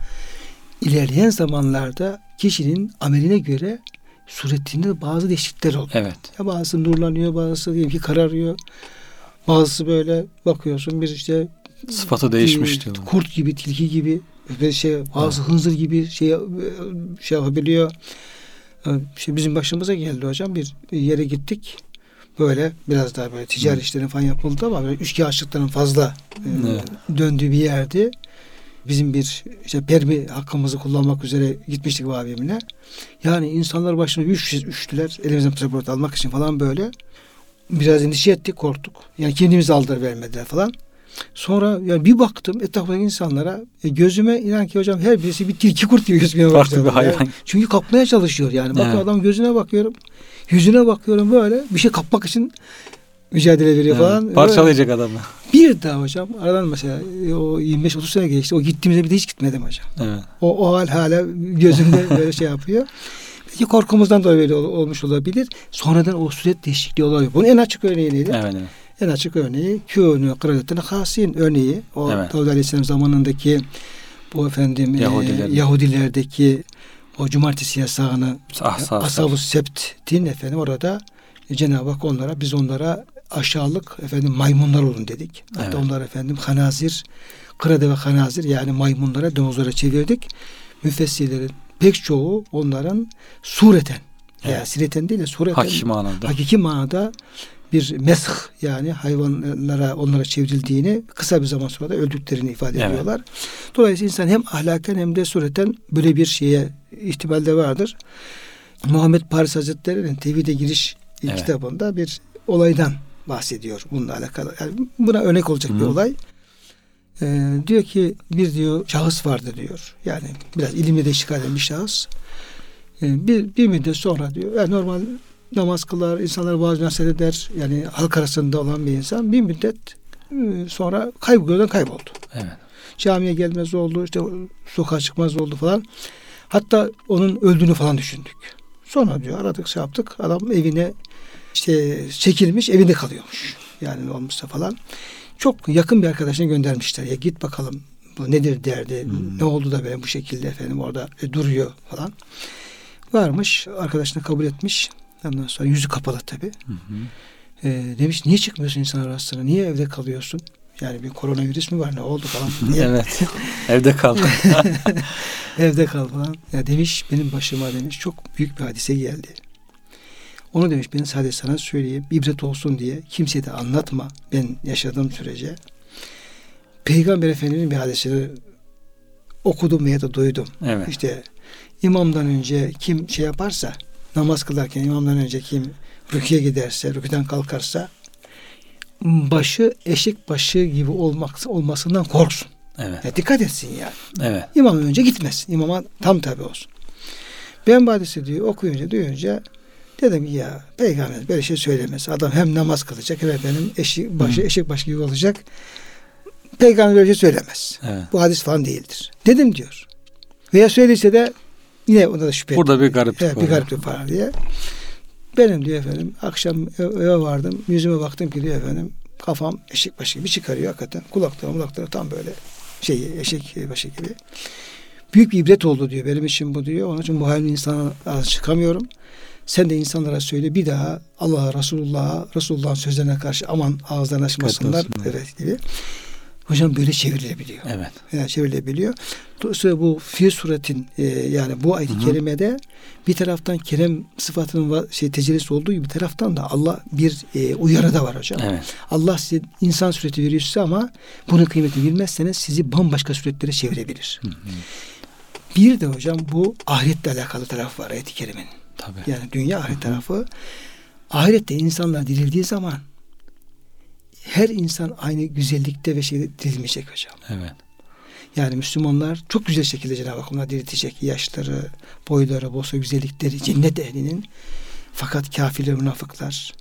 ilerleyen zamanlarda kişinin ameline göre suretinde bazı değişiklikler oluyor. Evet. Ya bazısı nurlanıyor, bazısı diyelim ki kararıyor. Bazısı böyle bakıyorsun bir işte Sıfatı değişmiş e, diyor. Kurt gibi, tilki gibi ve şey bazı hınzır gibi şey şey yapabiliyor. Ee, Şey bizim başımıza geldi hocam bir yere gittik. Böyle biraz daha böyle ticari işlerin falan yapıldı ama böyle üçkağıtçılıkların fazla e, döndüğü bir yerdi. Bizim bir işte permi hakkımızı kullanmak üzere gitmiştik abimle. Yani insanlar başına üç, üştüler elimizden pasaport almak için falan böyle. Biraz endişe ettik, korktuk. Yani kendimizi aldır vermediler falan. Sonra yani bir baktım etrafındaki insanlara e, gözüme inan ki hocam her birisi bir tilki kurt gibi gözükmeye başladı. bir hayvan. Yani çünkü kapmaya çalışıyor yani. Bakıyor Evet. adam gözüne bakıyorum. Yüzüne bakıyorum böyle bir şey kapmak için mücadele veriyor Evet. falan. Parçalayacak adamı. Bir daha hocam aradan mesela e, o 25-30 sene geçti. O gittiğimizde bir de hiç gitmedim hocam. Evet. O, o hal hala gözümde böyle şey yapıyor. Belki korkumuzdan dolayı böyle ol- olmuş olabilir. Sonradan o suret değişikliği olabilir. Bunun en açık örneği neydi? Evet. evet. En açık örneği kûnû kıradetine hasin örneği. O Evet. Davud Aleyhisselam zamanındaki bu efendim Yahudiler. e, Yahudilerdeki o cumartesi yasağını Ah, sağ. Ashab-ı Sept'in efendim orada Cenab-ı Hak onlara biz onlara aşağılık efendim maymunlar olun dedik. Hatta Evet. onlar efendim hanazir kırade ve hanazir yani maymunlara domuzlara çevirdik. Müfessirlerin pek çoğu onların sureten yani Evet. sireten değil de sureten Hakiki manada. hakiki manada bir mesh yani hayvanlara onlara çevrildiğini kısa bir zaman sonra da öldüklerini ifade Evet. ediyorlar. Dolayısıyla insan hem ahlaken hem de sureten böyle bir şeye ihtimal de vardır. Muhammed Paris Hazretleri'nin Tevhid'e giriş Evet. kitabında bir olaydan bahsediyor bununla alakalı. Yani buna örnek olacak bir Hı. olay. Ee, diyor ki bir diyor şahıs vardı diyor. Yani biraz ilimle de işgal eden bir şahıs. Ee, bir, bir müddet sonra diyor. Yani normal namaz kılar, insanlar vaaz nasihat eder. Yani halk arasında olan bir insan bir müddet e, sonra kayb gözden kayboldu. Evet. Camiye gelmez oldu, işte sokağa çıkmaz oldu falan. Hatta onun öldüğünü falan düşündük. Sonra diyor aradık şey yaptık. Adam evine işte çekilmiş evinde kalıyormuş. Yani ne olmuşsa falan. Çok yakın bir arkadaşına göndermişler. Ya git bakalım bu nedir derdi. Hmm. Ne oldu da böyle bu şekilde efendim orada e, duruyor falan. Varmış arkadaşını kabul etmiş. Ondan sonra yüzü kapalı tabii. Hı hı. E, demiş niye çıkmıyorsun insan arasına? Niye evde kalıyorsun? Yani bir koronavirüs mü var ne oldu falan. evet. Evde kal. Evde kal falan. Ya demiş benim başıma demiş çok büyük bir hadise geldi. Onu demiş ben sadece sana söyleyeyim ibret olsun diye kimseye de anlatma ben yaşadığım sürece. Peygamber Efendimiz'in bir hadisini okudum veya da duydum. Evet. İşte imamdan önce kim şey yaparsa namaz kılarken imamdan önce kim rüküye giderse, rüküden kalkarsa başı eşek başı gibi olmak, olmasından korksun. Evet. Ya dikkat etsin yani. Evet. İmam önce gitmez. İmama tam tabi olsun. Ben hadisi diyor okuyunca duyunca dedim ya peygamber böyle şey söylemez. Adam hem namaz kılacak hem efendim eşi başı Hı. eşek başı gibi olacak. Peygamber böyle şey söylemez. Evet. Bu hadis falan değildir. Dedim diyor. Veya söylese de yine onda da şüphe Burada ettim. bir gariplik Evet, bir var. gariplik var diye. Benim diyor efendim akşam ev- eve vardım. Yüzüme baktım ki diyor efendim kafam eşek başı gibi çıkarıyor hakikaten. Kulaklarım kulaklarım tam böyle şey eşek başı gibi. Büyük bir ibret oldu diyor. Benim için bu diyor. Onun için bu halin insana az çıkamıyorum. Sen de insanlara söyle bir daha Allah'a, Resulullah'a, Resulullah'ın sözlerine karşı aman ağızlarını açmasınlar. Evet gibi. Hocam böyle çevrilebiliyor. Evet. Yani çevrilebiliyor. Dolayısıyla bu fiil suretin e, yani bu ayet-i Hı hı. kerimede bir taraftan kerem sıfatının va- şey tecellisi olduğu gibi bir taraftan da Allah bir e, uyarı da var hocam. Evet. Allah size insan sureti veriyor size ama bunun kıymetini bilmezseniz sizi bambaşka suretlere çevirebilir. Hı hı. Bir de hocam bu ahiretle alakalı taraf var ayet-i kerimenin. Tabii. Yani dünya ahiret tarafı. Ahirette insanlar dirildiği zaman her insan aynı güzellikte ve şeyde dirilmeyecek hocam. Evet. Yani Müslümanlar çok güzel şekilde Cenab-ı Hak onları diriltecek. Yaşları, boyları, boysa güzellikleri cennet ehlinin. Fakat kafirler, münafıklar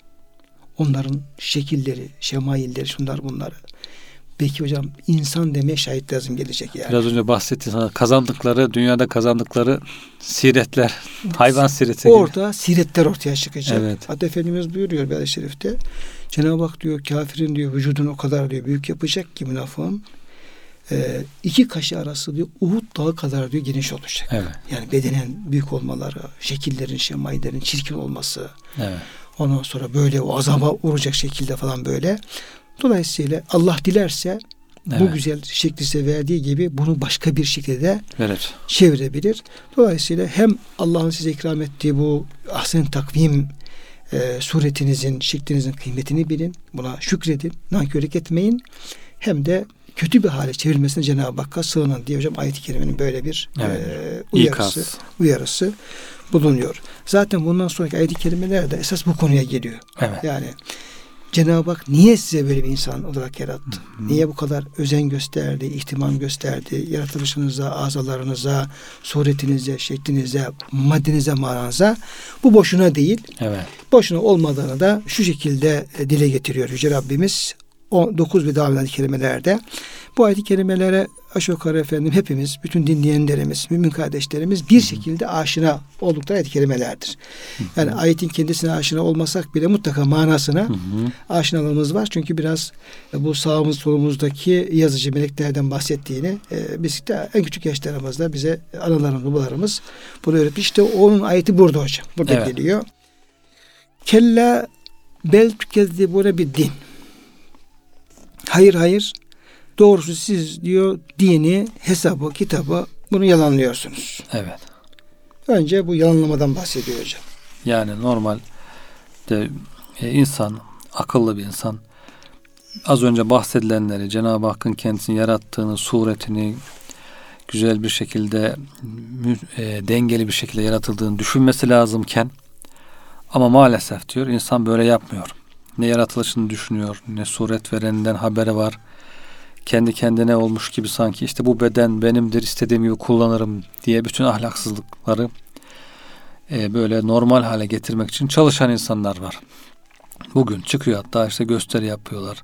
onların şekilleri, şemailleri, şunlar bunları. Belki hocam insan demeye şahit lazım gelecek yani. Biraz önce bahsettiğim sana kazandıkları, dünyada kazandıkları siretler, hayvan sireti gibi. Orada siretler ortaya çıkacak. Evet. Hatta Efendimiz buyuruyor hadis-i şerifte. Cenab-ı Hak diyor kafirin diyor vücudunu o kadar diyor büyük yapacak ki münafığın e, iki kaşı arası diyor Uhud dağı kadar diyor geniş olacak. Evet. Yani bedenen büyük olmaları, şekillerin, şemaillerin çirkin olması, Evet. ondan sonra böyle o azaba uğrayacak şekilde falan böyle. Dolayısıyla Allah dilerse bu Evet. güzel şekli size verdiği gibi bunu başka bir şekilde de Verir. çevirebilir. Dolayısıyla hem Allah'ın size ikram ettiği bu ahsen takvim e, suretinizin, şeklinizin kıymetini bilin. Buna şükredin. Nankörlük etmeyin. Hem de kötü bir hale çevirmesine Cenab-ı Hakk'a sığının diye hocam ayet-i kerimenin böyle bir Evet. e, uyarısı, İkaz. uyarısı bulunuyor. Zaten bundan sonraki ayet-i kerimeler de esas bu konuya geliyor. Evet. Yani Cenab-ı Hak niye size böyle bir insan olarak yarattı? Niye bu kadar özen gösterdi, ihtimam gösterdi? Yaratılışınıza, azalarınıza, suretinize, şeklinize, maddenize, mananıza. Bu boşuna değil. Evet. Boşuna olmadığını da şu şekilde e, dile getiriyor Yüce Rabbimiz. O 9 ve devam eden kelimelerde. Bu ayet-i kelimelere aşağı yukarı efendim hepimiz, bütün dinleyenlerimiz, mümin kardeşlerimiz bir şekilde aşina oldukları ayet-i kelimelerdir. Yani ayetin kendisine aşina olmasak bile mutlaka manasına aşinalığımız var. Çünkü biraz e, bu sağımız solumuzdaki yazıcı meleklerden bahsettiğini e, biz de en küçük yaşlarımızda bize analarımız, babalarımız bunu öğretmiş. İşte onun ayeti burada hocam. Burada Evet. geliyor. Kella bel tükezzibune bir din. Hayır hayır. Doğrusu siz diyor dini, hesabı, kitabı bunu yalanlıyorsunuz. Evet. Önce bu yalanlamadan bahsediyor hocam. Yani normal de e, insan, akıllı bir insan az önce bahsedilenleri Cenab-ı Hakk'ın kendisini yarattığını, suretini güzel bir şekilde e, dengeli bir şekilde yaratıldığını düşünmesi lazımken ama maalesef diyor insan böyle yapmıyor. Ne yaratılışını düşünüyor, ne suret vereninden haberi var. Kendi kendine olmuş gibi sanki işte bu beden benimdir, istediğim gibi kullanırım diye bütün ahlaksızlıkları e, böyle normal hale getirmek için çalışan insanlar var. Bugün çıkıyor hatta işte gösteri yapıyorlar.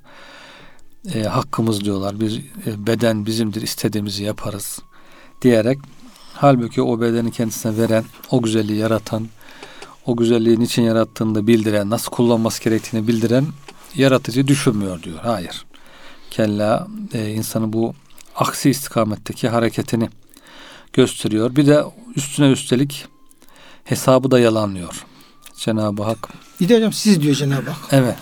E, hakkımız diyorlar. Biz e, beden bizimdir, istediğimizi yaparız diyerek halbuki o bedeni kendisine veren, o güzelliği yaratan, o güzelliği niçin yarattığını da bildiren, nasıl kullanması gerektiğini bildiren yaratıcı düşünmüyor diyor. Hayır. Kella e, insanı bu aksi istikametteki hareketini gösteriyor. Bir de üstüne üstelik hesabı da yalanlıyor. Cenab-ı Hak. Bir de hocam siz diyor Cenab-ı Hak. Evet,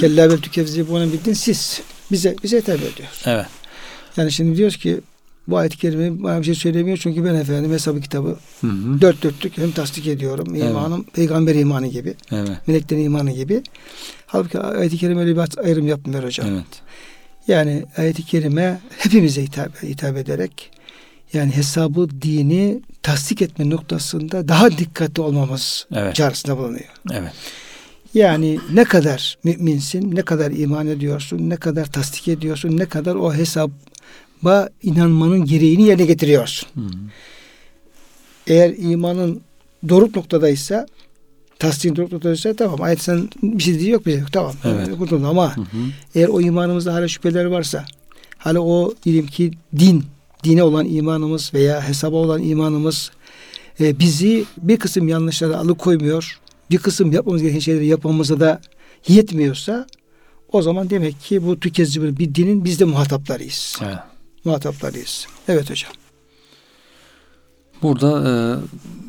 Kella bel tükezzibune bir din siz. Bize, bize hitap ediyor. evet, Yani şimdi diyoruz ki bu ayet-i kerime bana bir şey söylemiyor çünkü ben efendim hesabı kitabı hı hı. dört dörtlük hem tasdik ediyorum. Evet. İmanım peygamber imanı gibi. evet, Meleklerin imanı gibi. Halbuki ayet-i kerime öyle bir ayrım yapmıyor hocam. evet, Yani ayet-i kerime hepimize hitap, hitap ederek yani hesabı dini tasdik etme noktasında daha dikkatli olmamız Evet. çağrısında bulunuyor. evet, Yani ne kadar müminsin, ne kadar iman ediyorsun, ne kadar tasdik ediyorsun, ne kadar o hesaba inanmanın gereğini yerine getiriyorsun. hı hı. Eğer imanın doruk noktadaysa, tasdiğin doruk noktadaysa tamam. Ayet sen bir şey dediği yok bize. Yok, tamam. Evet. Kurtuldum. Ama Hı hı. eğer o imanımızda hala şüpheler varsa, hala o diyelim ki din, dine olan imanımız veya hesaba olan imanımız e, bizi bir kısım yanlışlara alıkoymuyor, bir kısım yapmamız gereken şeyleri yapmamıza da yetmiyorsa o zaman demek ki bu tükezzibül bir dinin biz de muhataplarıyız. Evet. Muhataplarıyız. Evet hocam. Burada e,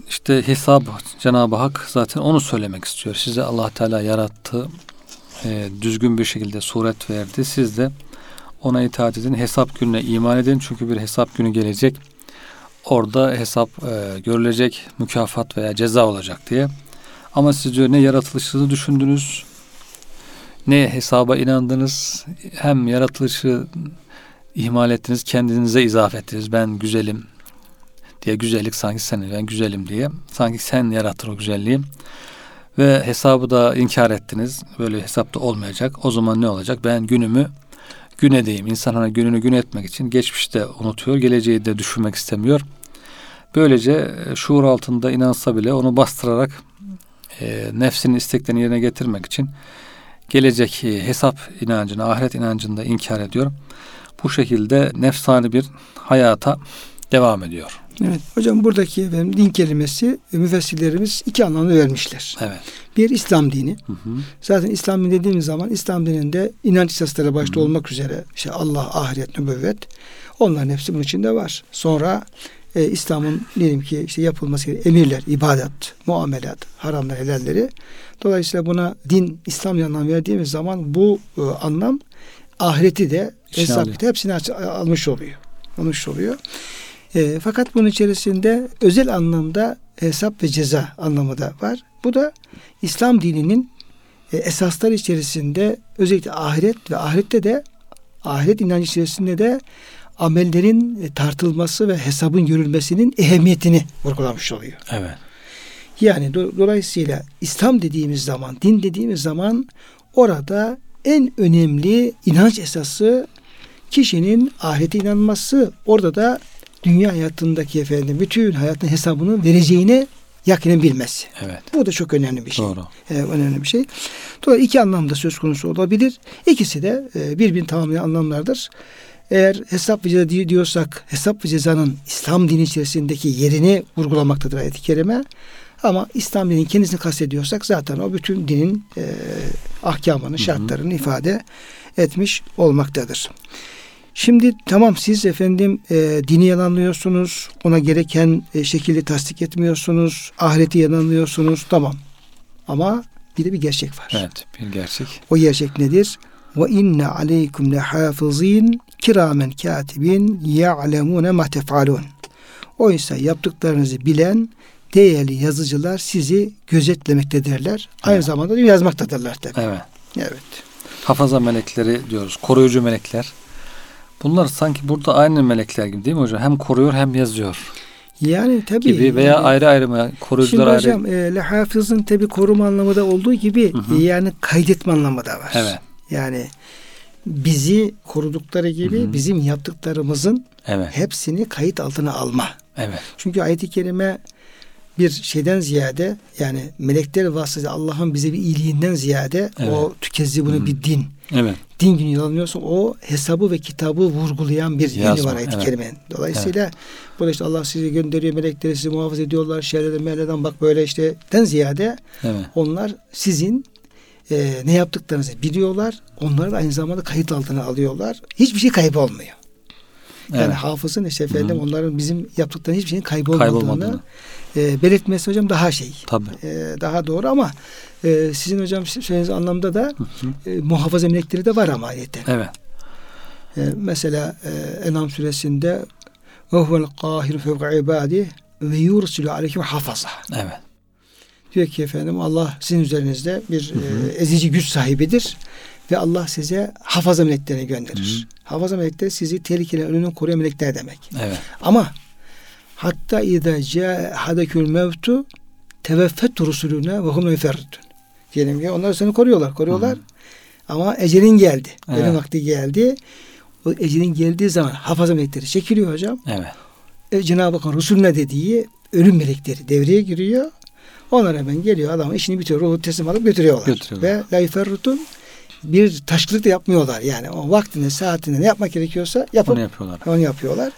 işte hesap Cenab-ı Hak zaten onu söylemek istiyor. Size Allah Teala yarattı. E, düzgün bir şekilde suret verdi. Siz de ona itaat edin. Hesap gününe iman edin. Çünkü bir hesap günü gelecek. Orada hesap e, görülecek. Mükafat veya ceza olacak diye. Ama siz diyor ne yaratılışınızı düşündünüz ne hesaba inandınız hem yaratılışı ihmal ettiniz kendinize izafe ettiniz ben güzelim diye güzellik sanki sen ben güzelim diye. Sanki sen yarattın o güzelliği. Ve hesabı da inkar ettiniz. Böyle hesapta olmayacak. O zaman ne olacak? Ben günümü gün edeyim. İnsan hani gününü gün etmek için geçmişte unutuyor geleceği de düşünmek istemiyor. Böylece e, şuur altında inansa bile onu bastırarak e, nefsinin isteklerini yerine getirmek için gelecek hesap inancını, ahiret inancını da inkar ediyor. Bu şekilde nefsani bir hayata devam ediyor. Evet. Hocam buradaki efendim, din kelimesi müfessirlerimiz iki anlamda vermişler. Evet. Bir İslam dini. Hı hı. Zaten İslam dini dediğimiz zaman İslam dininde inanç esasları başta olmak üzere işte Allah, ahiret, nübüvvet onların hepsi bunun içinde var. Sonra e, İslam'ın diyelim ki işte yapılması gereken emirler, ibadet, muamelat, haramlar, helalleri. Dolayısıyla buna din, İslam anlam verdiğimiz zaman bu e, anlam ahireti de hesap hepsini aç- almış oluyor. Almış oluyor. E, fakat bunun içerisinde özel anlamda hesap ve ceza anlamı da var. Bu da İslam dininin e, esaslar içerisinde özellikle ahiret ve ahirette de ahiret inancı içerisinde de amellerin e, tartılması ve hesabın görülmesinin ehemmiyetini vurgulamış oluyor. Evet. Yani do- dolayısıyla İslam dediğimiz zaman, din dediğimiz zaman orada en önemli inanç esası kişinin ahirete inanması. Orada da dünya hayatındaki efendim bütün hayatın hesabını vereceğine yakinen bilmesi. Evet. Bu da çok önemli bir şey. Doğru. Ee, önemli bir şey. Dolayısıyla iki anlamda söz konusu olabilir. İkisi de e, birbirini tamamlayan anlamlardır. Eğer hesap ve ceza diyorsak hesap ve cezanın İslam dini içerisindeki yerini vurgulamaktadır ayet-i kerime. Ama İslam dininin kendisini kastediyorsak zaten o bütün dinin e, ahkamını, şartlarını ifade etmiş olmaktadır. Şimdi tamam siz efendim e, dini yalanlıyorsunuz, ona gereken e, şekilde tasdik etmiyorsunuz, ahireti yalanlıyorsunuz, tamam. Ama bir de bir gerçek var. Evet. Bir gerçek. O gerçek nedir? Ve inne aleykum lehafızin kiramen katibin ya'lemune ma tef'alun. Oysa yaptıklarınızı bilen değerli yazıcılar sizi gözetlemektedirler. Aynı Evet. zamanda da yazmaktadırlar tabii. Evet. Evet. Hafaza melekleri diyoruz. Koruyucu melekler. Bunlar sanki burada aynı melekler gibi değil mi hocam? Hem koruyor hem yazıyor Yani tabii. gibi veya yani- ayrı ayrı mı? Koruyucular Şimdi ayrı. hocam e, lehafızın tabi koruma anlamı da olduğu gibi Hı hı. yani kaydetme anlamı da var. Evet. Yani bizi korudukları gibi Hı hı. bizim yaptıklarımızın Evet. hepsini kayıt altına alma. Evet. Çünkü ayet-i kerime bir şeyden ziyade yani melekler vasıtasıyla Allah'ın bize bir iyiliğinden ziyade Evet. o tükezzibunu Hı hı. bir din. Evet. Din günü yalanlıyorsa o hesabı ve kitabı vurgulayan bir Yazma, var ayet-i evet. kerimenin. Dolayısıyla burada işte Allah sizi gönderiyor, melekleri sizi muhafaza ediyorlar, şerlerden, melerden bak böyle işte den ziyade Evet. onlar sizin e, ne yaptıklarınızı biliyorlar. Onları da aynı zamanda kayıt altına alıyorlar. Hiçbir şey kaybolmuyor. Yani Evet. hafızın işte efendim Hı hı. onların bizim yaptıklarının hiçbir şeyin kaybolmadığını, Kaybolmadığını. E, belirtmesi hocam daha şey. Tabii. e, daha doğru ama e, sizin hocam söylediğiniz anlamda da Hı hı. e, muhafaza melekleri de var ama ayette. Evet. E, mesela e, Enam suresinde ve huvel kahiru fevka ibadi ve yursilu aleykum hafaza. Evet. Diyor ki efendim Allah sizin üzerinizde bir Hı hı. e, ezici güç sahibidir ve Allah size hafaza meleklerini gönderir. Hı Hafaza melekleri sizi tehlikelerin önünden koruyan melekler demek. Evet. Ama hatta idâ câhadekül mevtu teveffet rusulüne ve hum yuferritun. Diyelim ki onlar seni koruyorlar, koruyorlar. Hı. Ama ecelin geldi. Evet. Ölüm vakti geldi. O ecelin geldiği zaman hafaza melekleri çekiliyor hocam. Evet. E, Cenab-ı Hakk'ın Resulüne dediği ölüm melekleri devreye giriyor. Onlar hemen geliyor adamın işini bitiriyor. Ruhu teslim alıp götürüyorlar. Götürüyorlar. Ve la yuferritun bir taşkılık da yapmıyorlar. Yani o vaktinde saatinde ne yapmak gerekiyorsa yapıp Bunu yapıyorlar. onu yapıyorlar.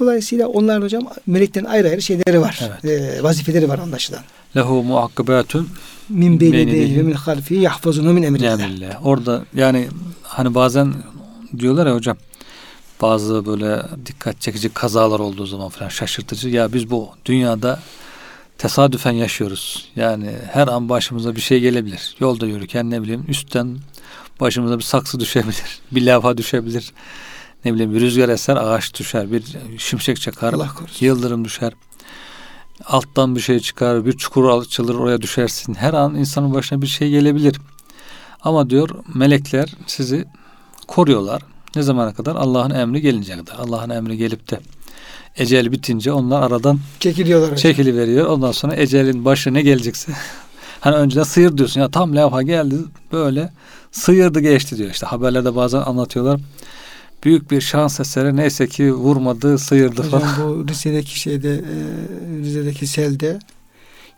Dolayısıyla onların hocam meleklerin ayrı ayrı şeyleri var. E, vazifeleri var anlaşılan. Lehu muakkibatun Min beyni yedeyhi ve min halfi yahfazunu min emrillah. Orada yani hani bazen diyorlar ya hocam bazı böyle dikkat çekici kazalar olduğu zaman falan şaşırtıcı. Ya biz bu dünyada tesadüfen yaşıyoruz. Yani her an başımıza bir şey gelebilir. Yolda yürürken ne bileyim üstten başımıza bir saksı düşebilir. Bir levha düşebilir. Ne bileyim bir rüzgar eser ağaç düşer. Bir şimşek çakar. Yıldırım düşer. Alttan bir şey çıkar. Bir çukur açılır oraya düşersin. Her an insanın başına bir şey gelebilir. Ama diyor melekler sizi koruyorlar. Ne zamana kadar? Allah'ın emri gelince kadar. Allah'ın emri gelip de ecel bitince onlar aradan Çekiliyorlar çekili veriyor. Ondan sonra ecelin başı ne gelecekse hani önceden sıyır diyorsun ya tam levha geldi böyle sıyırdı geçti diyor. İşte haberlerde bazen anlatıyorlar. Büyük bir şans eseri neyse ki vurmadı sıyırdı Hocam falan. bu Rize'deki şeyde e, Rize'deki selde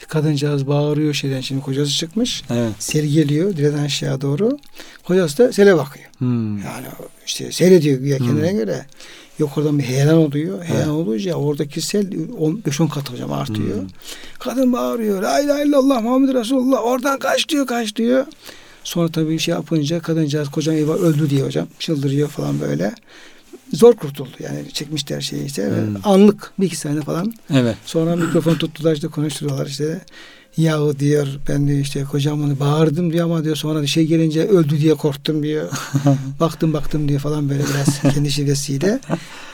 kadıncağız bağırıyor şeyden şimdi kocası çıkmış. Evet. Sel geliyor direden aşağı doğru. Kocası da sele bakıyor. Hmm. Yani işte seyrediyor güya kendine Hmm. göre. Yok oradan bir heyelan oluyor. Heyelan Evet. olunca oradaki sel 5-10 kat hocam artıyor. Hmm. Kadın bağırıyor. La ilahe illallah Muhammed Resulullah. Oradan kaç diyor kaç diyor. Sonra tabii şey yapınca kadıncağız kocam eyvah öldü diye hocam. Çıldırıyor falan böyle. Zor kurtuldu. Yani çekmişler şeyi işte. Hmm. Anlık bir iki saniye falan. Evet. Sonra mikrofon tuttular işte konuşturuyorlar işte. Yahu diyor ben de işte kocam onu bağırdım diyor ama diyor sonra şey gelince öldü diye korktum diyor. baktım baktım diyor falan böyle biraz kendi şivesiyle.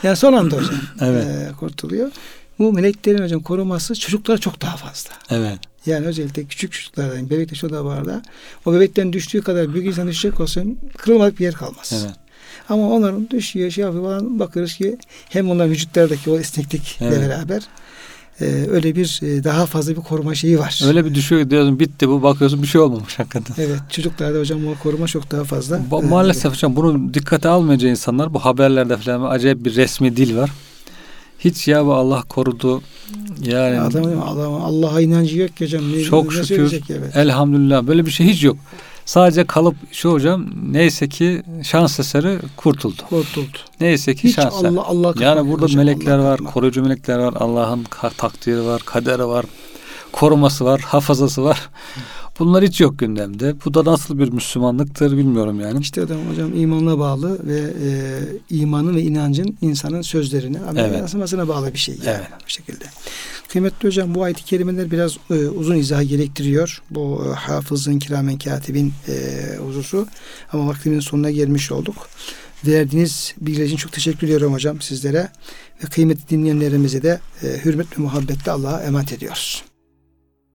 Yani son anda hocam Evet. e, kurtuluyor. Bu meleklerin hocam koruması çocuklara çok daha fazla. Evet. Yani özellikle küçük çocuklardan, bebekte şu da var da o bebekten düştüğü kadar büyük insan düşecek olsun kırılmadık bir yer kalmaz. Evet. Ama onların düşüyor şey yapıyor falan bakıyoruz ki hem onların vücutlardaki o esneklikle Evet. beraber e, öyle bir e, daha fazla bir koruma şeyi var. Öyle bir düşüyor diyorsun bitti bu bakıyorsun bir şey olmamış hakikaten. Evet çocuklarda hocam o koruma çok daha fazla. Ba- E, maalesef hocam bunu dikkate almayınca insanlar bu haberlerde falan acayip bir resmi dil var. Hiç ya bu Allah korudu. Yani adam, adam Allah'a inancı yok ki hocam. Ne, Çok ne şükür. evet. elhamdülillah böyle bir şey hiç yok. Sadece kalıp şu hocam neyse ki şans eseri kurtuldu. Kurtuldu. Neyse ki Hiç şans eseri. Allah Allah Yani burada hocam, melekler Allah var, kapatmıyor. koruyucu melekler var, Allah'ın takdiri var, kaderi var, koruması var, hafızası var. Bunlar hiç yok gündemde. Bu da nasıl bir Müslümanlıktır bilmiyorum yani. İşte adam hocam imanla bağlı ve e, imanın ve inancın insanın sözlerine, Evet. yansımasına bağlı bir şey yani Evet. bu şekilde. Kıymetli hocam bu ayet-i kerimeler biraz e, uzun izah gerektiriyor. Bu e, hafızın, kiramen katibin e, hususu. Ama vaktimin sonuna gelmiş olduk. Verdiğiniz bilgiler için çok teşekkür ediyorum hocam sizlere. Ve kıymetli dinleyenlerimize de e, hürmet ve muhabbetle Allah'a emanet ediyoruz.